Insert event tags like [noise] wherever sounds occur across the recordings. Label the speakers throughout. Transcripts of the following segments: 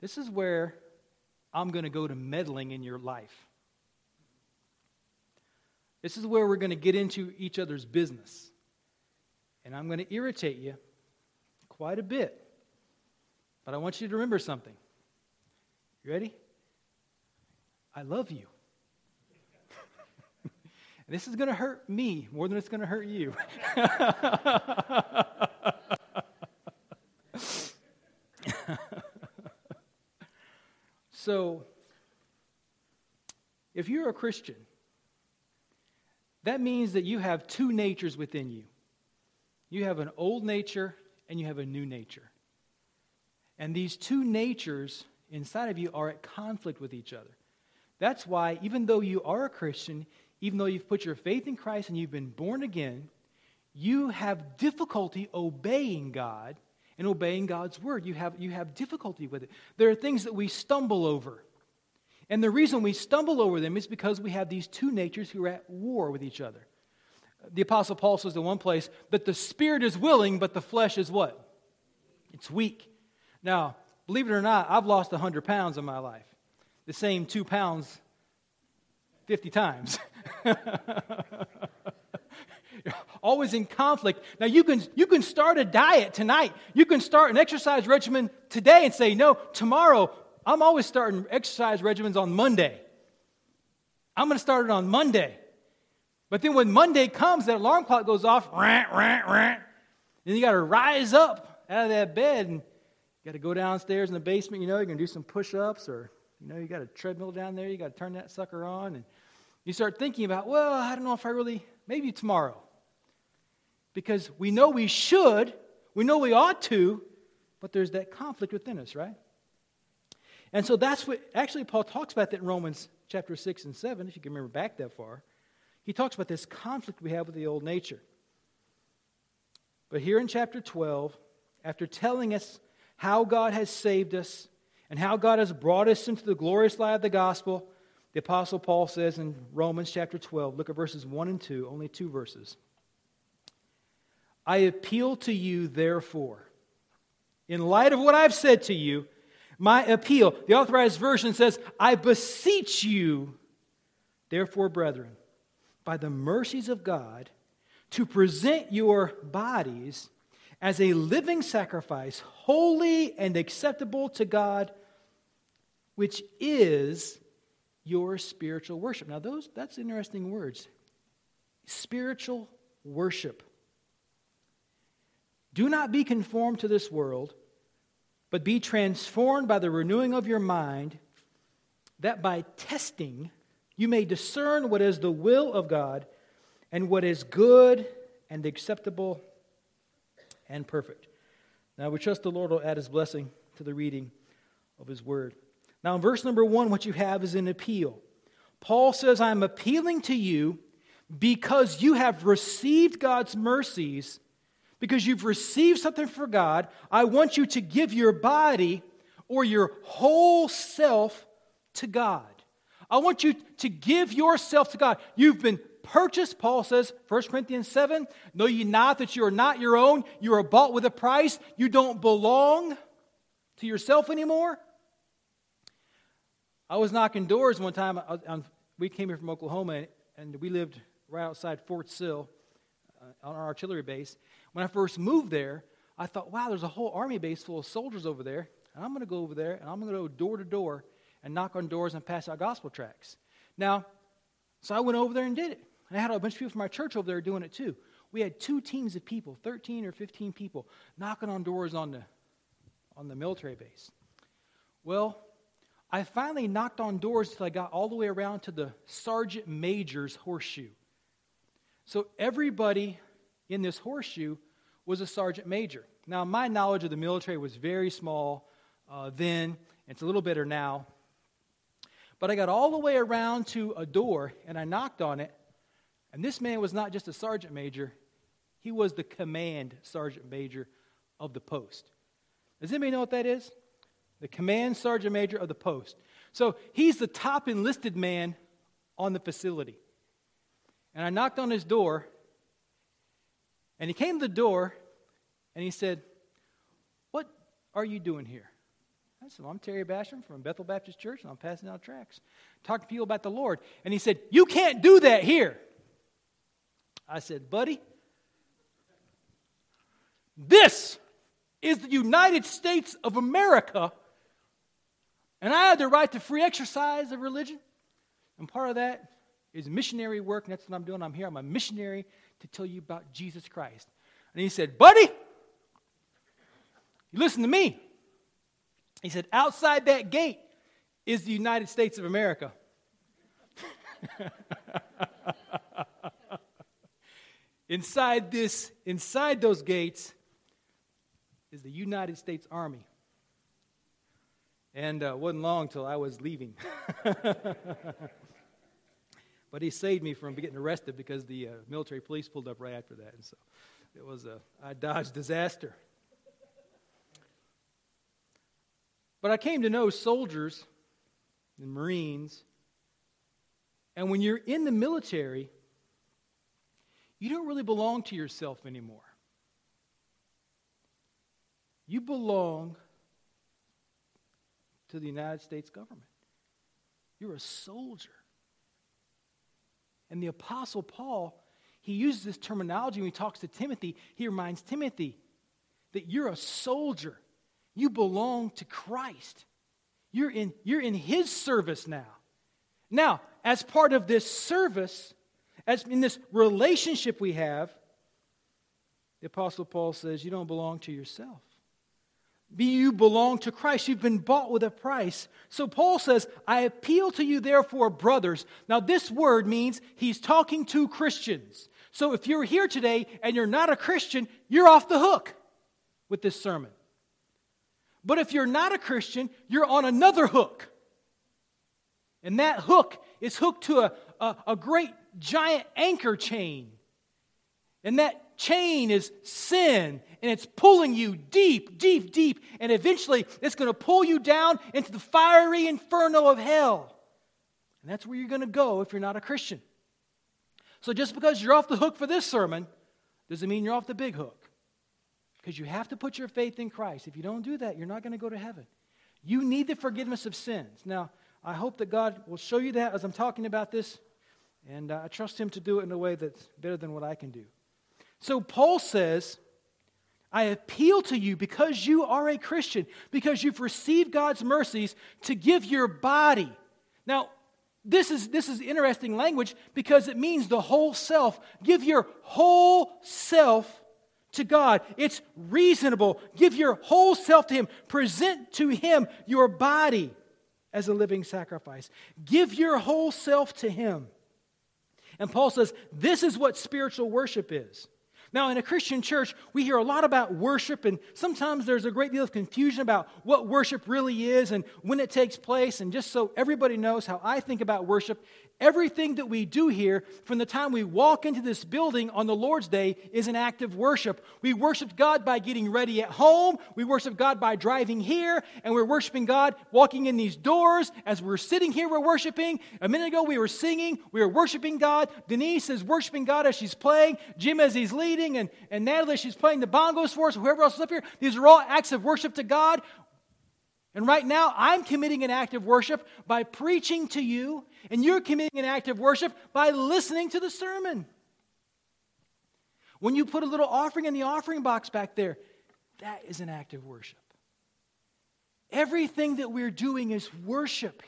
Speaker 1: This is where I'm going to go to meddling in your life. This is where we're going to get into each other's business. And I'm going to irritate you quite a bit. But I want you to remember something. You ready? I love you. [laughs] this is going to hurt me more than it's going to hurt you. [laughs] so, if you're a Christian, that means that you have two natures within you. You have an old nature and you have a new nature. And these two natures inside of you are at conflict with each other. That's why, even though you are a Christian, even though you've put your faith in Christ and you've been born again, you have difficulty obeying God and obeying God's word. You have, you have difficulty with it. There are things that we stumble over. And the reason we stumble over them is because we have these two natures who are at war with each other. The Apostle Paul says in one place that the spirit is willing, but the flesh is what? It's weak. Now, believe it or not, I've lost 100 pounds in my life. The same two pounds 50 times. [laughs] always in conflict. Now you can you can start a diet tonight. You can start an exercise regimen today and say, "No, tomorrow I'm always starting exercise regimens on Monday. I'm going to start it on Monday." But then when Monday comes, that alarm clock goes off, rant, rant, rant. Then you got to rise up out of that bed and you got to go downstairs in the basement. You know, you're going to do some push ups or, you know, you got a treadmill down there. You got to turn that sucker on. And you start thinking about, well, I don't know if I really, maybe tomorrow. Because we know we should, we know we ought to, but there's that conflict within us, right? And so that's what, actually, Paul talks about that in Romans chapter 6 and 7, if you can remember back that far. He talks about this conflict we have with the old nature. But here in chapter 12, after telling us how God has saved us and how God has brought us into the glorious light of the gospel, the Apostle Paul says in Romans chapter 12, look at verses 1 and 2, only two verses. I appeal to you, therefore, in light of what I've said to you, my appeal, the authorized version says, I beseech you, therefore, brethren, by the mercies of God to present your bodies as a living sacrifice, holy and acceptable to God, which is your spiritual worship. Now, those that's interesting words. Spiritual worship. Do not be conformed to this world, but be transformed by the renewing of your mind, that by testing you may discern what is the will of God and what is good and acceptable and perfect. Now, we trust the Lord will add his blessing to the reading of his word. Now, in verse number one, what you have is an appeal. Paul says, I'm appealing to you because you have received God's mercies, because you've received something from God. I want you to give your body or your whole self to God. I want you to give yourself to God. You've been purchased, Paul says, 1 Corinthians 7. Know ye not that you are not your own? You are bought with a price. You don't belong to yourself anymore. I was knocking doors one time. we came here from Oklahoma, and we lived right outside Fort Sill uh, on our artillery base. When I first moved there, I thought, wow, there's a whole army base full of soldiers over there. And I'm going to go over there, and I'm going to go door to door and knock on doors and pass out gospel tracts. Now, so I went over there and did it. And I had a bunch of people from our church over there doing it too. We had two teams of people, 13 or 15 people, knocking on doors on the, on the military base. Well, I finally knocked on doors until I got all the way around to the sergeant major's horseshoe. So everybody in this horseshoe was a sergeant major. Now, my knowledge of the military was very small uh, then, it's a little better now. But I got all the way around to a door and I knocked on it. And this man was not just a sergeant major, he was the command sergeant major of the post. Does anybody know what that is? The command sergeant major of the post. So he's the top enlisted man on the facility. And I knocked on his door, and he came to the door and he said, What are you doing here? I said, well, I'm Terry Basham from Bethel Baptist Church, and I'm passing out tracts, talking to people about the Lord. And he said, You can't do that here. I said, Buddy, this is the United States of America, and I have the right to free exercise of religion. And part of that is missionary work, and that's what I'm doing. I'm here. I'm a missionary to tell you about Jesus Christ. And he said, Buddy, you listen to me. He said, Outside that gate is the United States of America. [laughs] inside this, inside those gates is the United States Army. And uh, wasn't long till I was leaving. [laughs] but he saved me from getting arrested because the uh, military police pulled up right after that. And so it was a, I dodged disaster. But I came to know soldiers and Marines. And when you're in the military, you don't really belong to yourself anymore. You belong to the United States government. You're a soldier. And the Apostle Paul, he uses this terminology when he talks to Timothy. He reminds Timothy that you're a soldier. You belong to Christ. You're in, you're in his service now. Now, as part of this service, as in this relationship we have, the Apostle Paul says, You don't belong to yourself. You belong to Christ. You've been bought with a price. So Paul says, I appeal to you, therefore, brothers. Now, this word means he's talking to Christians. So if you're here today and you're not a Christian, you're off the hook with this sermon. But if you're not a Christian, you're on another hook. And that hook is hooked to a, a, a great giant anchor chain. And that chain is sin, and it's pulling you deep, deep, deep, and eventually it's going to pull you down into the fiery inferno of hell. And that's where you're going to go if you're not a Christian. So just because you're off the hook for this sermon doesn't mean you're off the big hook. Because you have to put your faith in Christ. If you don't do that, you're not going to go to heaven. You need the forgiveness of sins. Now, I hope that God will show you that as I'm talking about this, and uh, I trust Him to do it in a way that's better than what I can do. So Paul says, I appeal to you because you are a Christian, because you've received God's mercies to give your body. Now, this is, this is interesting language because it means the whole self. Give your whole self to God. It's reasonable. Give your whole self to Him. Present to Him your body as a living sacrifice. Give your whole self to Him. And Paul says this is what spiritual worship is. Now, in a Christian church, we hear a lot about worship, and sometimes there's a great deal of confusion about what worship really is and when it takes place. And just so everybody knows how I think about worship, Everything that we do here, from the time we walk into this building on the Lord's Day, is an act of worship. We worship God by getting ready at home. We worship God by driving here. And we're worshiping God walking in these doors. As we're sitting here, we're worshiping. A minute ago, we were singing. We were worshiping God. Denise is worshiping God as she's playing. Jim as he's leading. And, and Natalie, she's playing the bongos for us. Whoever else is up here. These are all acts of worship to God. And right now, I'm committing an act of worship by preaching to you, and you're committing an act of worship by listening to the sermon. When you put a little offering in the offering box back there, that is an act of worship. Everything that we're doing is worship,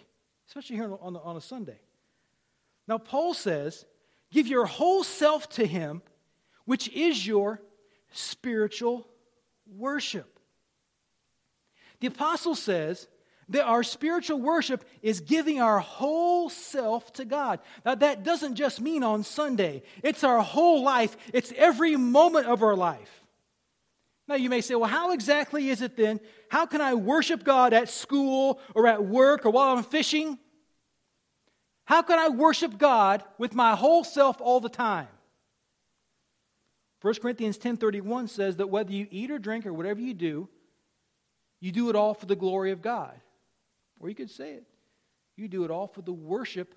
Speaker 1: especially here on, on a Sunday. Now, Paul says, give your whole self to Him, which is your spiritual worship. The apostle says that our spiritual worship is giving our whole self to God. Now, that doesn't just mean on Sunday, it's our whole life, it's every moment of our life. Now, you may say, well, how exactly is it then? How can I worship God at school or at work or while I'm fishing? How can I worship God with my whole self all the time? 1 Corinthians 10:31 says that whether you eat or drink or whatever you do, you do it all for the glory of God. Or you could say it. You do it all for the worship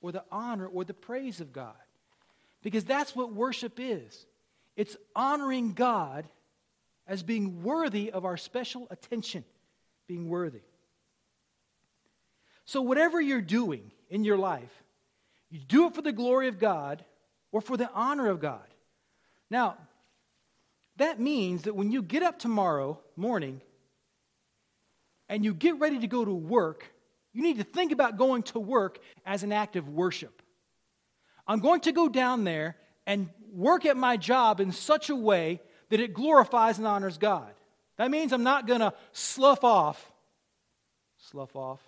Speaker 1: or the honor or the praise of God. Because that's what worship is it's honoring God as being worthy of our special attention, being worthy. So, whatever you're doing in your life, you do it for the glory of God or for the honor of God. Now, that means that when you get up tomorrow morning and you get ready to go to work, you need to think about going to work as an act of worship. I'm going to go down there and work at my job in such a way that it glorifies and honors God. That means I'm not going to slough off, slough off,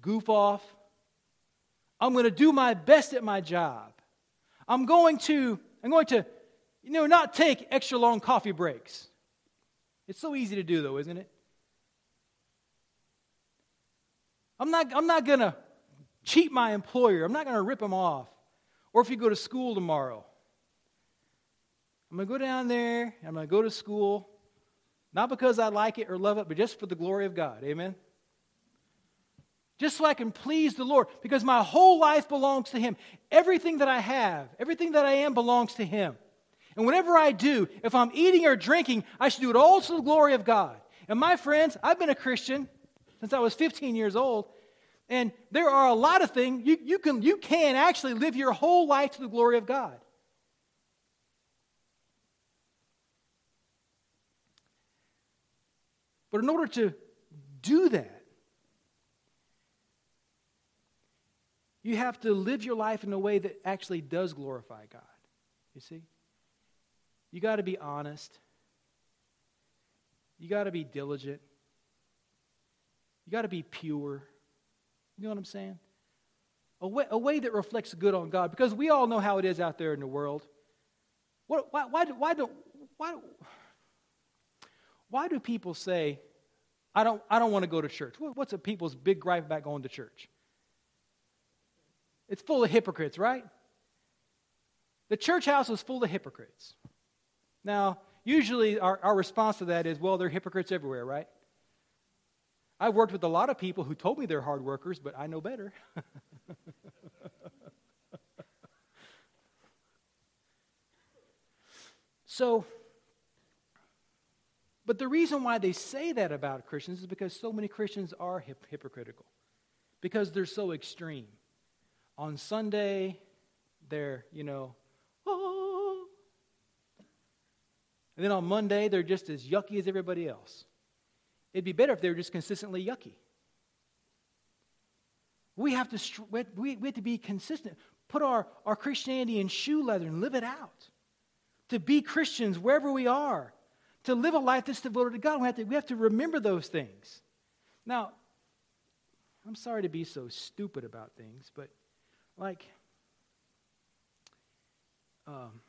Speaker 1: goof off. I'm going to do my best at my job. I'm going to, I'm going to, you know, not take extra long coffee breaks. It's so easy to do, though, isn't it? I'm not, I'm not going to cheat my employer. I'm not going to rip him off. Or if you go to school tomorrow, I'm going to go down there, I'm going to go to school, not because I like it or love it, but just for the glory of God. Amen? just so I can please the Lord, because my whole life belongs to Him. Everything that I have, everything that I am belongs to Him. And whatever I do, if I'm eating or drinking, I should do it all to the glory of God. And my friends, I've been a Christian since I was 15 years old, and there are a lot of things you, you, can, you can actually live your whole life to the glory of God. But in order to do that, You have to live your life in a way that actually does glorify God. You see? You got to be honest. You got to be diligent. You got to be pure. You know what I'm saying? A way, a way that reflects good on God, because we all know how it is out there in the world. What, why, why, why, do, why, why do people say, I don't, I don't want to go to church? What's a people's big gripe about going to church? It's full of hypocrites, right? The church house is full of hypocrites. Now, usually our, our response to that is, well, there are hypocrites everywhere, right? I've worked with a lot of people who told me they're hard workers, but I know better. [laughs] so, but the reason why they say that about Christians is because so many Christians are hip- hypocritical, because they're so extreme. On Sunday, they're, you know, oh. And then on Monday, they're just as yucky as everybody else. It'd be better if they were just consistently yucky. We have to, we, have to be consistent. Put our, our Christianity in shoe leather and live it out. To be Christians wherever we are. To live a life that's devoted to God. We have to, we have to remember those things. Now, I'm sorry to be so stupid about things, but like, um,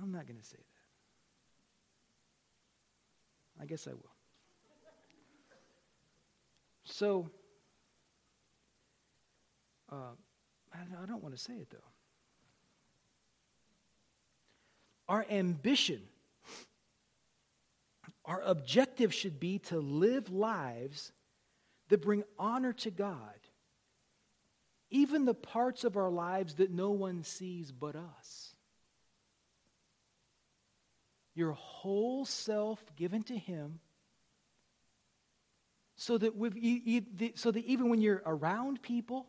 Speaker 1: I'm not going to say that. I guess I will. So, uh, I, I don't want to say it though. Our ambition, our objective should be to live lives that bring honor to God, even the parts of our lives that no one sees but us. Your whole self given to Him so that, so that even when you're around people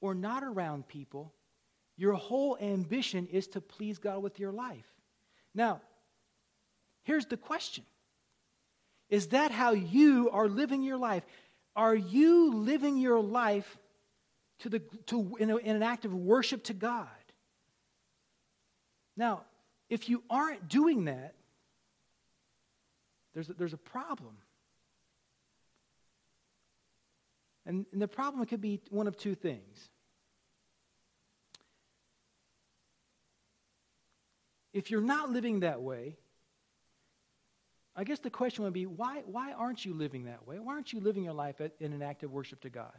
Speaker 1: or not around people, your whole ambition is to please God with your life. Now, here's the question Is that how you are living your life? Are you living your life to the, to, in, a, in an act of worship to God? Now, if you aren't doing that, there's a, there's a problem. And, and the problem could be one of two things. If you're not living that way, I guess the question would be why, why aren't you living that way? Why aren't you living your life in an act of worship to God?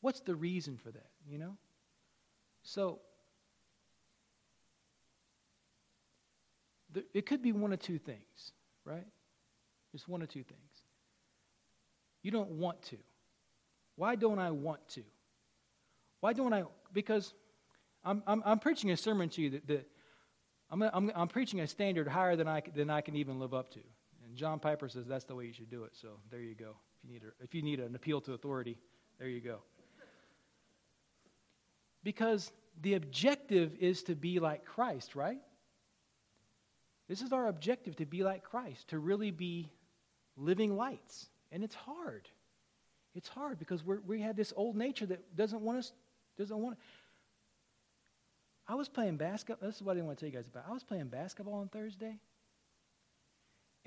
Speaker 1: What's the reason for that, you know? So, it could be one of two things, right? Just one of two things. You don't want to. Why don't I want to? Why don't I? Because I'm, I'm, I'm preaching a sermon to you that, that I'm, I'm, I'm preaching a standard higher than I, than I can even live up to And John Piper says that's the way you should do it. So there you go. If you need, a, if you need an appeal to authority, there you go. Because the objective is to be like Christ, right? This is our objective to be like Christ, to really be living lights. And it's hard. It's hard because we we have this old nature that doesn't want us, doesn't want. I was playing basketball. This is what I didn't want to tell you guys about. I was playing basketball on Thursday,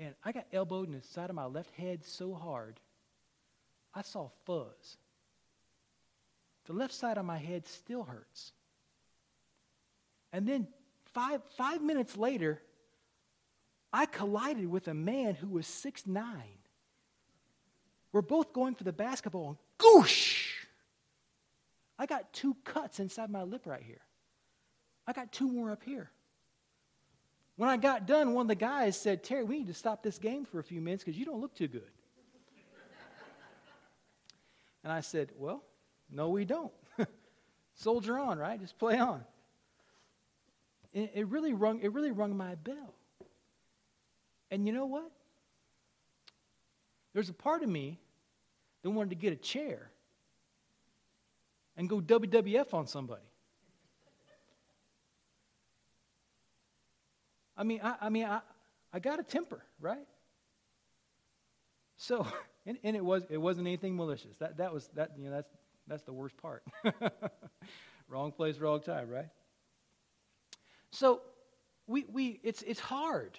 Speaker 1: and I got elbowed in the side of my left head so hard, I saw fuzz. The left side of my head still hurts. And then five, five minutes later, I collided with a man who was six nine. We're both going for the basketball, and goosh! I got two cuts inside my lip right here. I got two more up here. When I got done, one of the guys said, Terry, we need to stop this game for a few minutes because you don't look too good. and I said, Well, no, we don't. [laughs] Soldier on, right? Just play on. It, it, really rung, it really rung my bell. And you know what? There's a part of me that wanted to get a chair and go WWF on somebody. I mean, I, I mean, I, I got a temper, right? So, [laughs] and, and, it was it wasn't anything malicious. That that was that you know that's that's the worst part. [laughs] wrong place, wrong time, right? So, we we it's it's hard.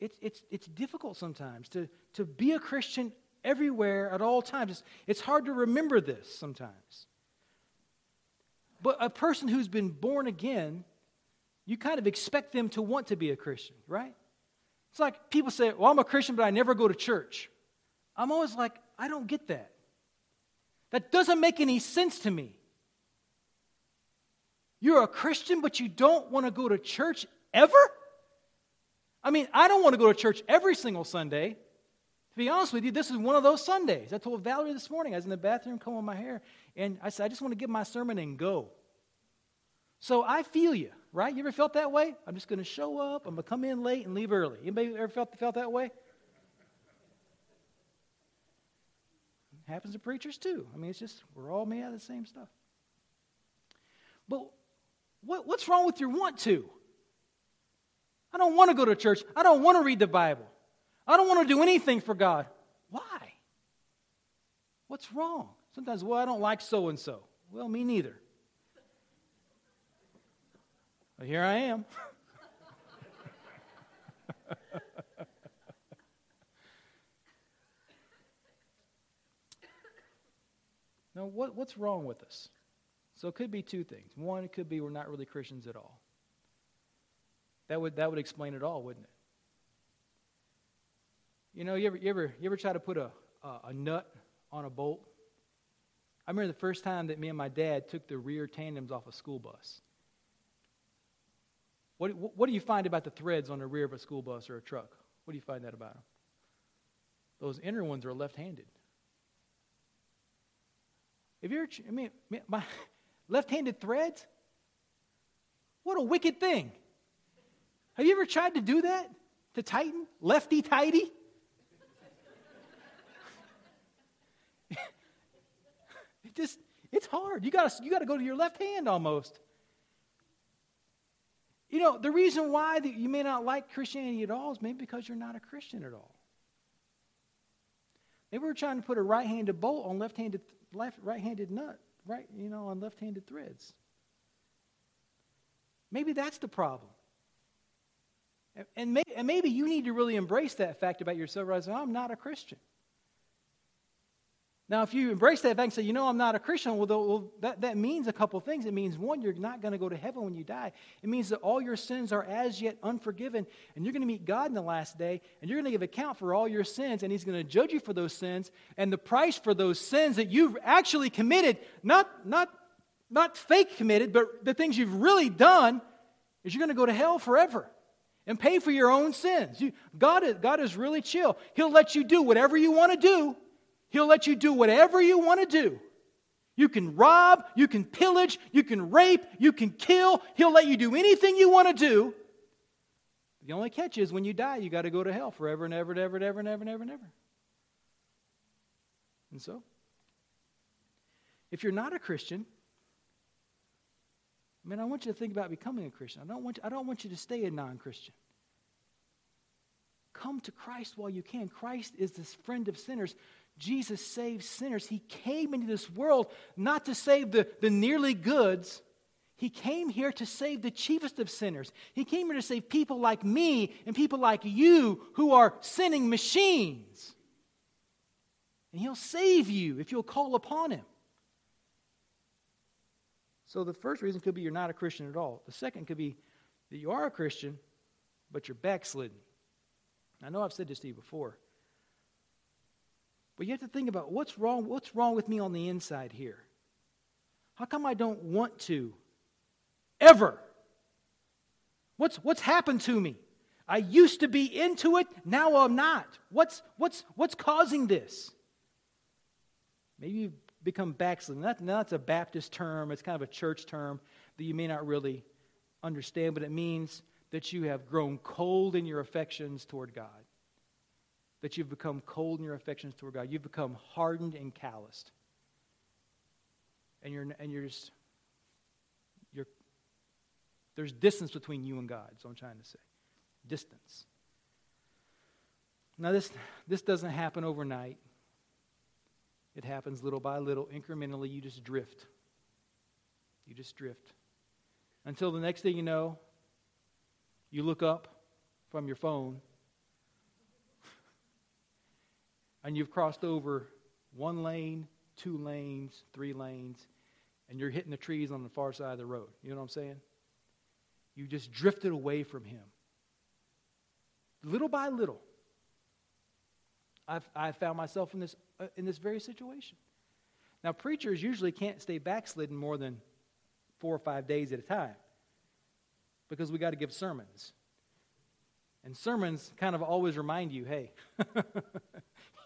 Speaker 1: It's it's it's difficult sometimes to to be a Christian everywhere at all times. It's, it's hard to remember this sometimes. But a person who's been born again you kind of expect them to want to be a Christian, right? It's like people say, Well, I'm a Christian, but I never go to church. I'm always like, I don't get that. That doesn't make any sense to me. You're a Christian, but you don't want to go to church ever? I mean, I don't want to go to church every single Sunday. To be honest with you, this is one of those Sundays. I told Valerie this morning, I was in the bathroom combing my hair, and I said, I just want to give my sermon and go. So I feel you right? You ever felt that way? I'm just going to show up. I'm going to come in late and leave early. Anybody ever felt, felt that way? happens to preachers too. I mean, it's just, we're all made out of the same stuff. But what, what's wrong with your want to? I don't want to go to church. I don't want to read the Bible. I don't want to do anything for God. Why? What's wrong? Sometimes, well, I don't like so and so. Well, me neither. Well, here I am. [laughs] now, what, what's wrong with us? So it could be two things. One, it could be we're not really Christians at all. That would, that would explain it all, wouldn't it? You know, you ever, you ever, you ever try to put a, a, a nut on a bolt? I remember the first time that me and my dad took the rear tandems off a school bus. What, what do you find about the threads on the rear of a school bus or a truck? What do you find that about them? Those inner ones are left handed. If you're, I mean, my [laughs] left handed threads? What a wicked thing. Have you ever tried to do that? To tighten? Lefty tighty? [laughs] it just, it's hard. You gotta, you gotta go to your left hand almost. You know, the reason why that you may not like Christianity at all is maybe because you're not a Christian at all. Maybe we're trying to put a right-handed bolt on left-handed, left, right-handed nut, right? You know, on left-handed threads. Maybe that's the problem. And, may, and maybe you need to really embrace that fact about yourself. Right? I'm not a Christian. Now, if you embrace that fact and say, you know, I'm not a Christian, well, well that, that means a couple things. It means, one, you're not going to go to heaven when you die. It means that all your sins are as yet unforgiven, and you're going to meet God in the last day, and you're going to give account for all your sins, and He's going to judge you for those sins. And the price for those sins that you've actually committed, not, not, not fake committed, but the things you've really done, is you're going to go to hell forever and pay for your own sins. You, God, is, God is really chill. He'll let you do whatever you want to do He'll let you do whatever you want to do. You can rob, you can pillage, you can rape, you can kill. He'll let you do anything you want to do. The only catch is when you die, you got to go to hell forever and ever and ever and ever and ever and ever and ever. And so, if you're not a Christian, I mean, I want you to think about becoming a Christian. I don't want you, I don't want you to stay a non Christian. Come to Christ while you can. Christ is this friend of sinners. Jesus saves sinners. He came into this world not to save the, the nearly goods, he came here to save the chiefest of sinners. He came here to save people like me and people like you who are sinning machines. And He'll save you if you'll call upon Him. So the first reason could be you're not a Christian at all. The second could be that you are a Christian, but you're backslidden. I know I've said this to you before. But you have to think about what's wrong, what's wrong with me on the inside here? How come I don't want to ever. What's, what's happened to me? I used to be into it, now I'm not. What's, what's, what's causing this? Maybe you've become backslidden. That, that's a Baptist term, it's kind of a church term that you may not really understand, but it means that you have grown cold in your affections toward God. That you've become cold in your affections toward God. You've become hardened and calloused. And you're, and you're just you're, there's distance between you and God, so I'm trying to say. Distance. Now, this, this doesn't happen overnight. It happens little by little, incrementally. You just drift. You just drift. Until the next thing you know, you look up from your phone [laughs] and you've crossed over one lane, two lanes, three lanes, and you're hitting the trees on the far side of the road. You know what I'm saying? You just drifted away from Him. Little by little, I've, I've found myself in this, uh, in this very situation. Now, preachers usually can't stay backslidden more than four or five days at a time because we got to give sermons. And sermons kind of always remind you hey, [laughs]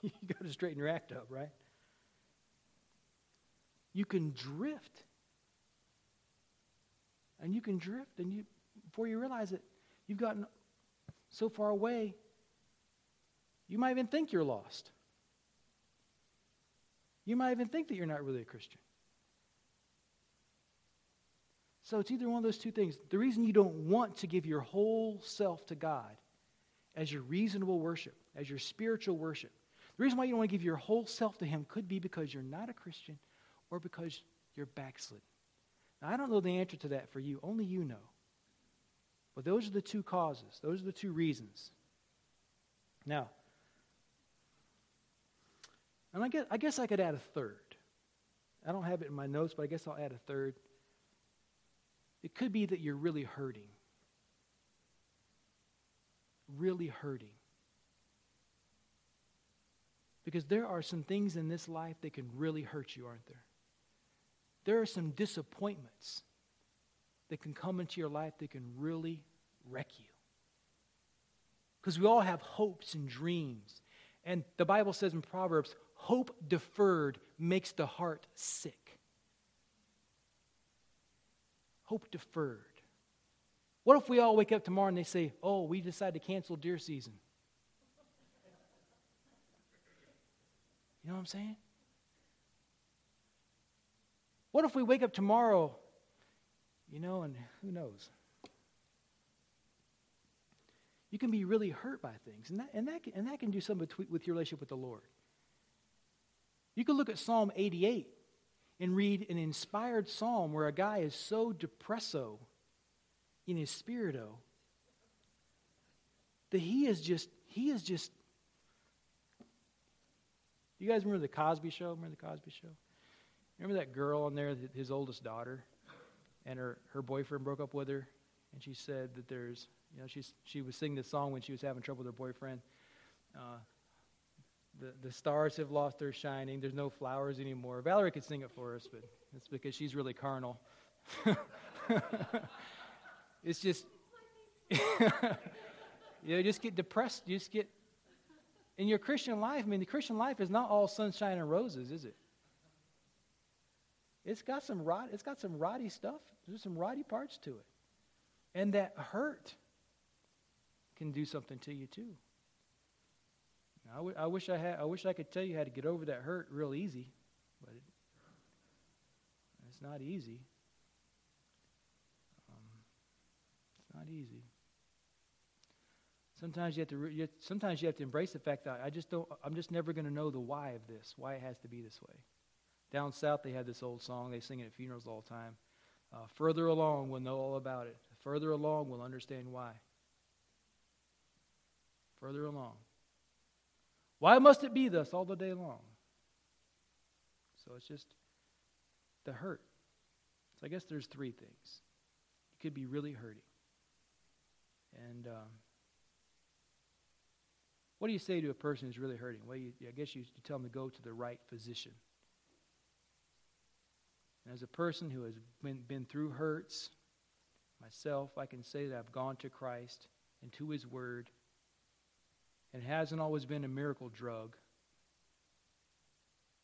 Speaker 1: you got to straighten your act up, right? You can drift. And you can drift, and you, before you realize it, you've gotten so far away, you might even think you're lost. You might even think that you're not really a Christian. So it's either one of those two things. The reason you don't want to give your whole self to God as your reasonable worship, as your spiritual worship, the reason why you don't want to give your whole self to Him could be because you're not a Christian or because you're backslidden. Now, I don't know the answer to that for you, only you know. But those are the two causes, those are the two reasons. Now, and I guess, I guess I could add a third. I don't have it in my notes, but I guess I'll add a third. It could be that you're really hurting. Really hurting. Because there are some things in this life that can really hurt you, aren't there? There are some disappointments that can come into your life that can really wreck you. Because we all have hopes and dreams. And the Bible says in Proverbs, hope deferred makes the heart sick. Hope deferred. What if we all wake up tomorrow and they say, oh, we decided to cancel deer season? You know what I'm saying? What if we wake up tomorrow, you know, and who knows? You can be really hurt by things, and that, and that, and that can do something with your relationship with the Lord. You can look at Psalm 88 and read an inspired psalm where a guy is so depresso in his spirito that he is just, he is just. You guys remember the Cosby Show? Remember the Cosby Show? Remember that girl on there, his oldest daughter, and her, her boyfriend broke up with her, and she said that there's, you know, she's, she was singing this song when she was having trouble with her boyfriend. Uh, the, the stars have lost their shining. There's no flowers anymore. Valerie could sing it for us, but it's because she's really carnal. [laughs] it's just, [laughs] you know, just get depressed. You just get, in your Christian life, I mean, the Christian life is not all sunshine and roses, is it? It's got some rot, it's got some rotty stuff. There's some rotty parts to it. And that hurt can do something to you too. I, w- I wish I had. I wish I could tell you how to get over that hurt real easy, but it, it's not easy. Um, it's not easy. Sometimes you have to. Re- sometimes you have to embrace the fact that I just don't. I'm just never going to know the why of this. Why it has to be this way. Down south, they have this old song. They sing it at funerals all the time. Uh, further along, we'll know all about it. Further along, we'll understand why. Further along. Why must it be thus all the day long? So it's just the hurt. So I guess there's three things. You could be really hurting. And um, what do you say to a person who's really hurting? Well, you, I guess you, you tell them to go to the right physician. And as a person who has been, been through hurts, myself, I can say that I've gone to Christ and to His Word it hasn't always been a miracle drug.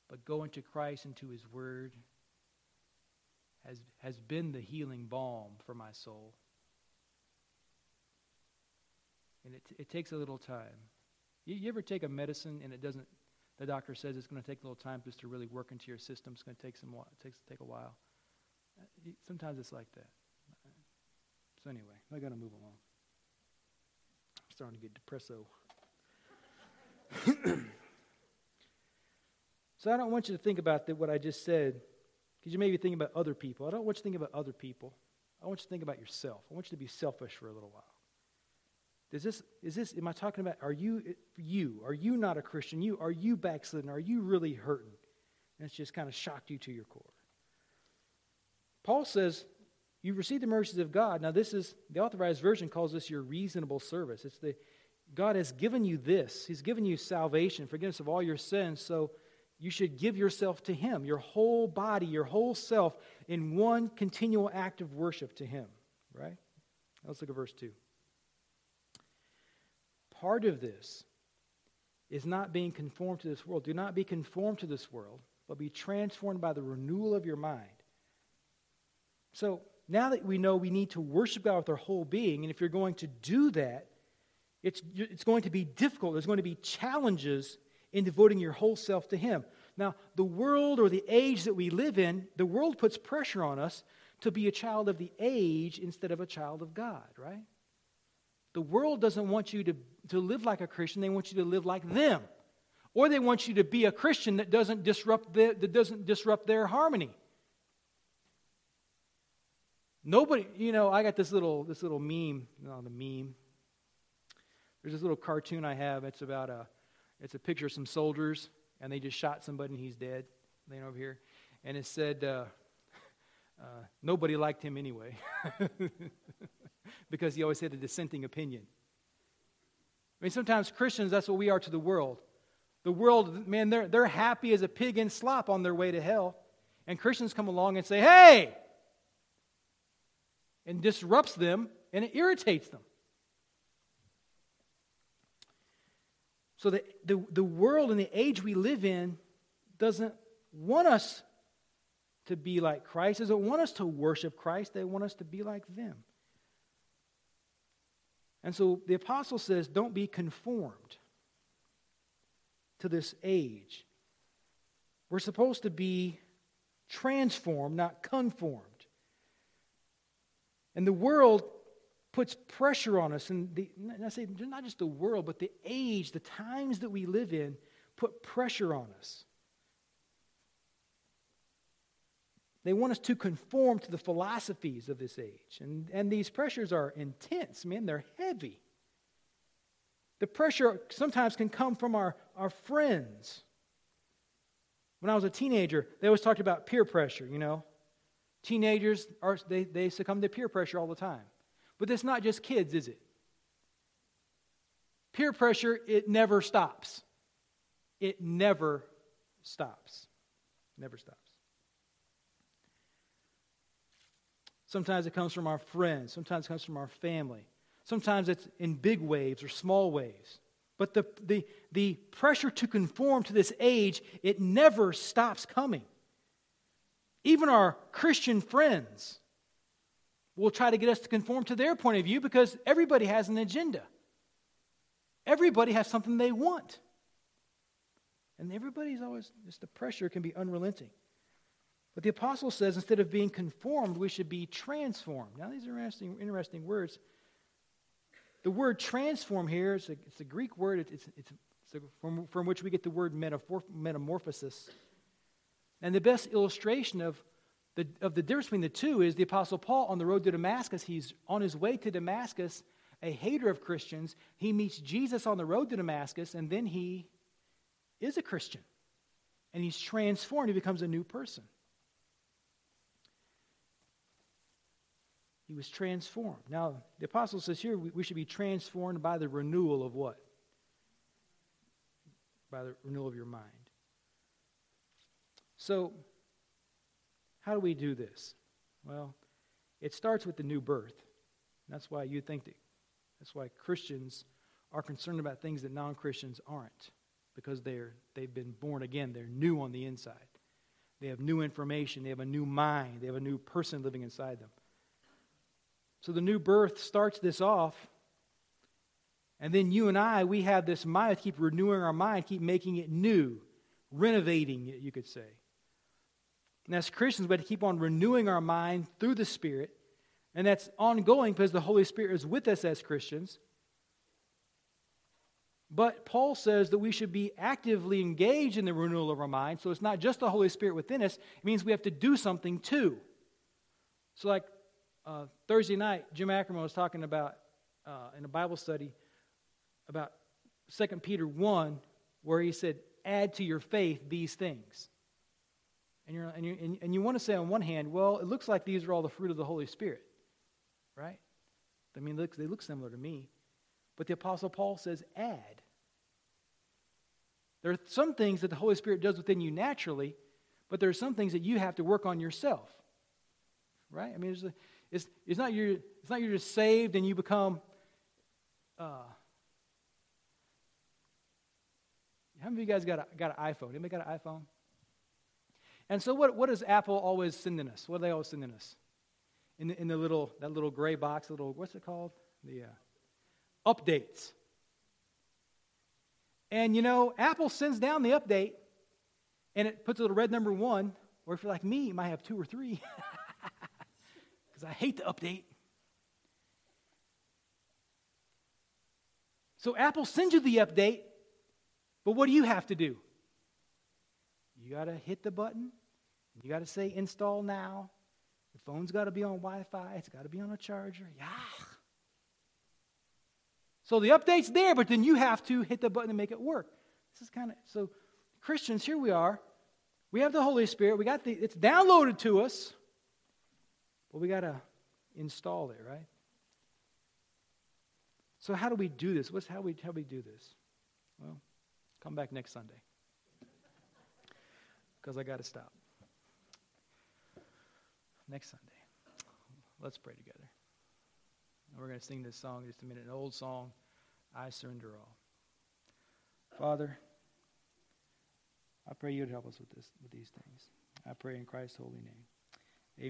Speaker 1: But going to Christ and to His Word has, has been the healing balm for my soul. And it, it takes a little time. You, you ever take a medicine and it doesn't, the doctor says it's going to take a little time just to really work into your system. It's going to take some it takes take a while. Uh, sometimes it's like that. So anyway, I got to move along. I'm starting to get depresso. [clears throat] so I don't want you to think about what I just said, because you may be thinking about other people. I don't want you to think about other people. I want you to think about yourself. I want you to be selfish for a little while. Does this, is this, am I talking about, are you, you, are you not a Christian? You, are you backslidden? Are you really hurting? And it's just kind of shocked you to your core. Paul says, you receive the mercies of God. Now, this is, the authorized version calls this your reasonable service. It's the, God has given you this. He's given you salvation, forgiveness of all your sins. So you should give yourself to Him, your whole body, your whole self, in one continual act of worship to Him. Right? Let's look at verse 2. Part of this is not being conformed to this world. Do not be conformed to this world, but be transformed by the renewal of your mind. So now that we know we need to worship God with our whole being, and if you're going to do that, it's, it's going to be difficult. There's going to be challenges in devoting your whole self to Him. Now, the world or the age that we live in, the world puts pressure on us to be a child of the age instead of a child of God, right? The world doesn't want you to, to live like a Christian, they want you to live like them. Or they want you to be a Christian that doesn't disrupt, the, that doesn't disrupt their harmony. Nobody, you know, I got this little, this little meme, not the meme, there's this little cartoon I have. It's about a, it's a picture of some soldiers, and they just shot somebody and he's dead, laying over here. And it said, uh, [laughs] uh, nobody liked him anyway, [laughs] because he always had a dissenting opinion. I mean, sometimes Christians, that's what we are to the world. The world, man, they're, they're happy as a pig in slop on their way to hell. And Christians come along and say, hey, and disrupts them and it irritates them. So the, the, the world and the age we live in doesn't want us to be like Christ, doesn't want us to worship Christ. They want us to be like them. And so the apostle says, don't be conformed to this age. We're supposed to be transformed, not conformed. And the world puts pressure on us. And the, I say not just the world, but the age, the times that we live in, put pressure on us. They want us to conform to the philosophies of this age. And, and these pressures are intense, man, they're heavy. The pressure sometimes can come from our, our friends. When I was a teenager, they always talked about peer pressure, you know. Teenagers, are, they, they succumb to peer pressure all the time. But it's not just kids, is it? Peer pressure, it never stops. It never stops. Never stops. Sometimes it comes from our friends. Sometimes it comes from our family. Sometimes it's in big waves or small waves. But the, the, the pressure to conform to this age, it never stops coming. Even our Christian friends will try to get us to conform to their point of view because everybody has an agenda. everybody has something they want. And everybody's always, just the pressure can be unrelenting. But the apostle says instead of being conformed, we should be transformed. Now, these are interesting, interesting words. The word transform here, it's a, it's a Greek word, it's, it's, it's a, from, from which we get the word metamorphosis. And the best illustration of the, of the difference between the two is the Apostle Paul on the road to Damascus. He's on his way to Damascus, a hater of Christians. He meets Jesus on the road to Damascus, and then he is a Christian. And he's transformed, he becomes a new person. He was transformed. Now, the apostle says here we, we should be transformed by the renewal of what? By the renewal of your mind. So, how do we do this? Well, it starts with the new birth. That's why you think that, that's why Christians are concerned about things that non Christians aren't, because they're, they've been born again. They're new on the inside. They have new information. They have a new mind. They have a new person living inside them. So the new birth starts this off. And then you and I, we have this mind, keep renewing our mind, keep making it new, renovating it, you could say. And as Christians, we have to keep on renewing our mind through the Spirit. And that's ongoing because the Holy Spirit is with us as Christians. But Paul says that we should be actively engaged in the renewal of our mind. So it's not just the Holy Spirit within us, it means we have to do something too. So, like uh, Thursday night, Jim Ackerman was talking about uh, in a Bible study about 2 Peter 1, where he said, Add to your faith these things. And, you're, and, you and, and you want to say, on one hand, well, it looks like these are all the fruit of the Holy Spirit, right? I mean, they look similar to me. But the Apostle Paul says, add. There are some things that the Holy Spirit does within you naturally, but there are some things that you have to work on yourself, right? I mean, a, it's, it's, not you're, it's not you're just saved and you become. Uh, how many of you guys got, a, got an iPhone? Anybody got an iPhone? And so, what, what does Apple always sending us? What are they always sending us? In the, in the little, that little gray box, little, what's it called? The uh, updates. And you know, Apple sends down the update and it puts a little red number one, or if you're like me, you might have two or three. [laughs] Because I hate the update. So Apple sends you the update, but what do you have to do? You got to hit the button. You got to say install now. The phone's got to be on Wi Fi. It's got to be on a charger. Yeah. So the update's there, but then you have to hit the button to make it work. This is kind of so Christians, here we are. We have the Holy Spirit. We got the it's downloaded to us. But we got to install it, right? So how do we do this? What's how we how we do this? Well, come back next Sunday because I got to stop. Next Sunday. Let's pray together. And we're going to sing this song in just a minute, an old song, I Surrender All. Father, I pray you'd help us with this with these things. I pray in Christ's holy name.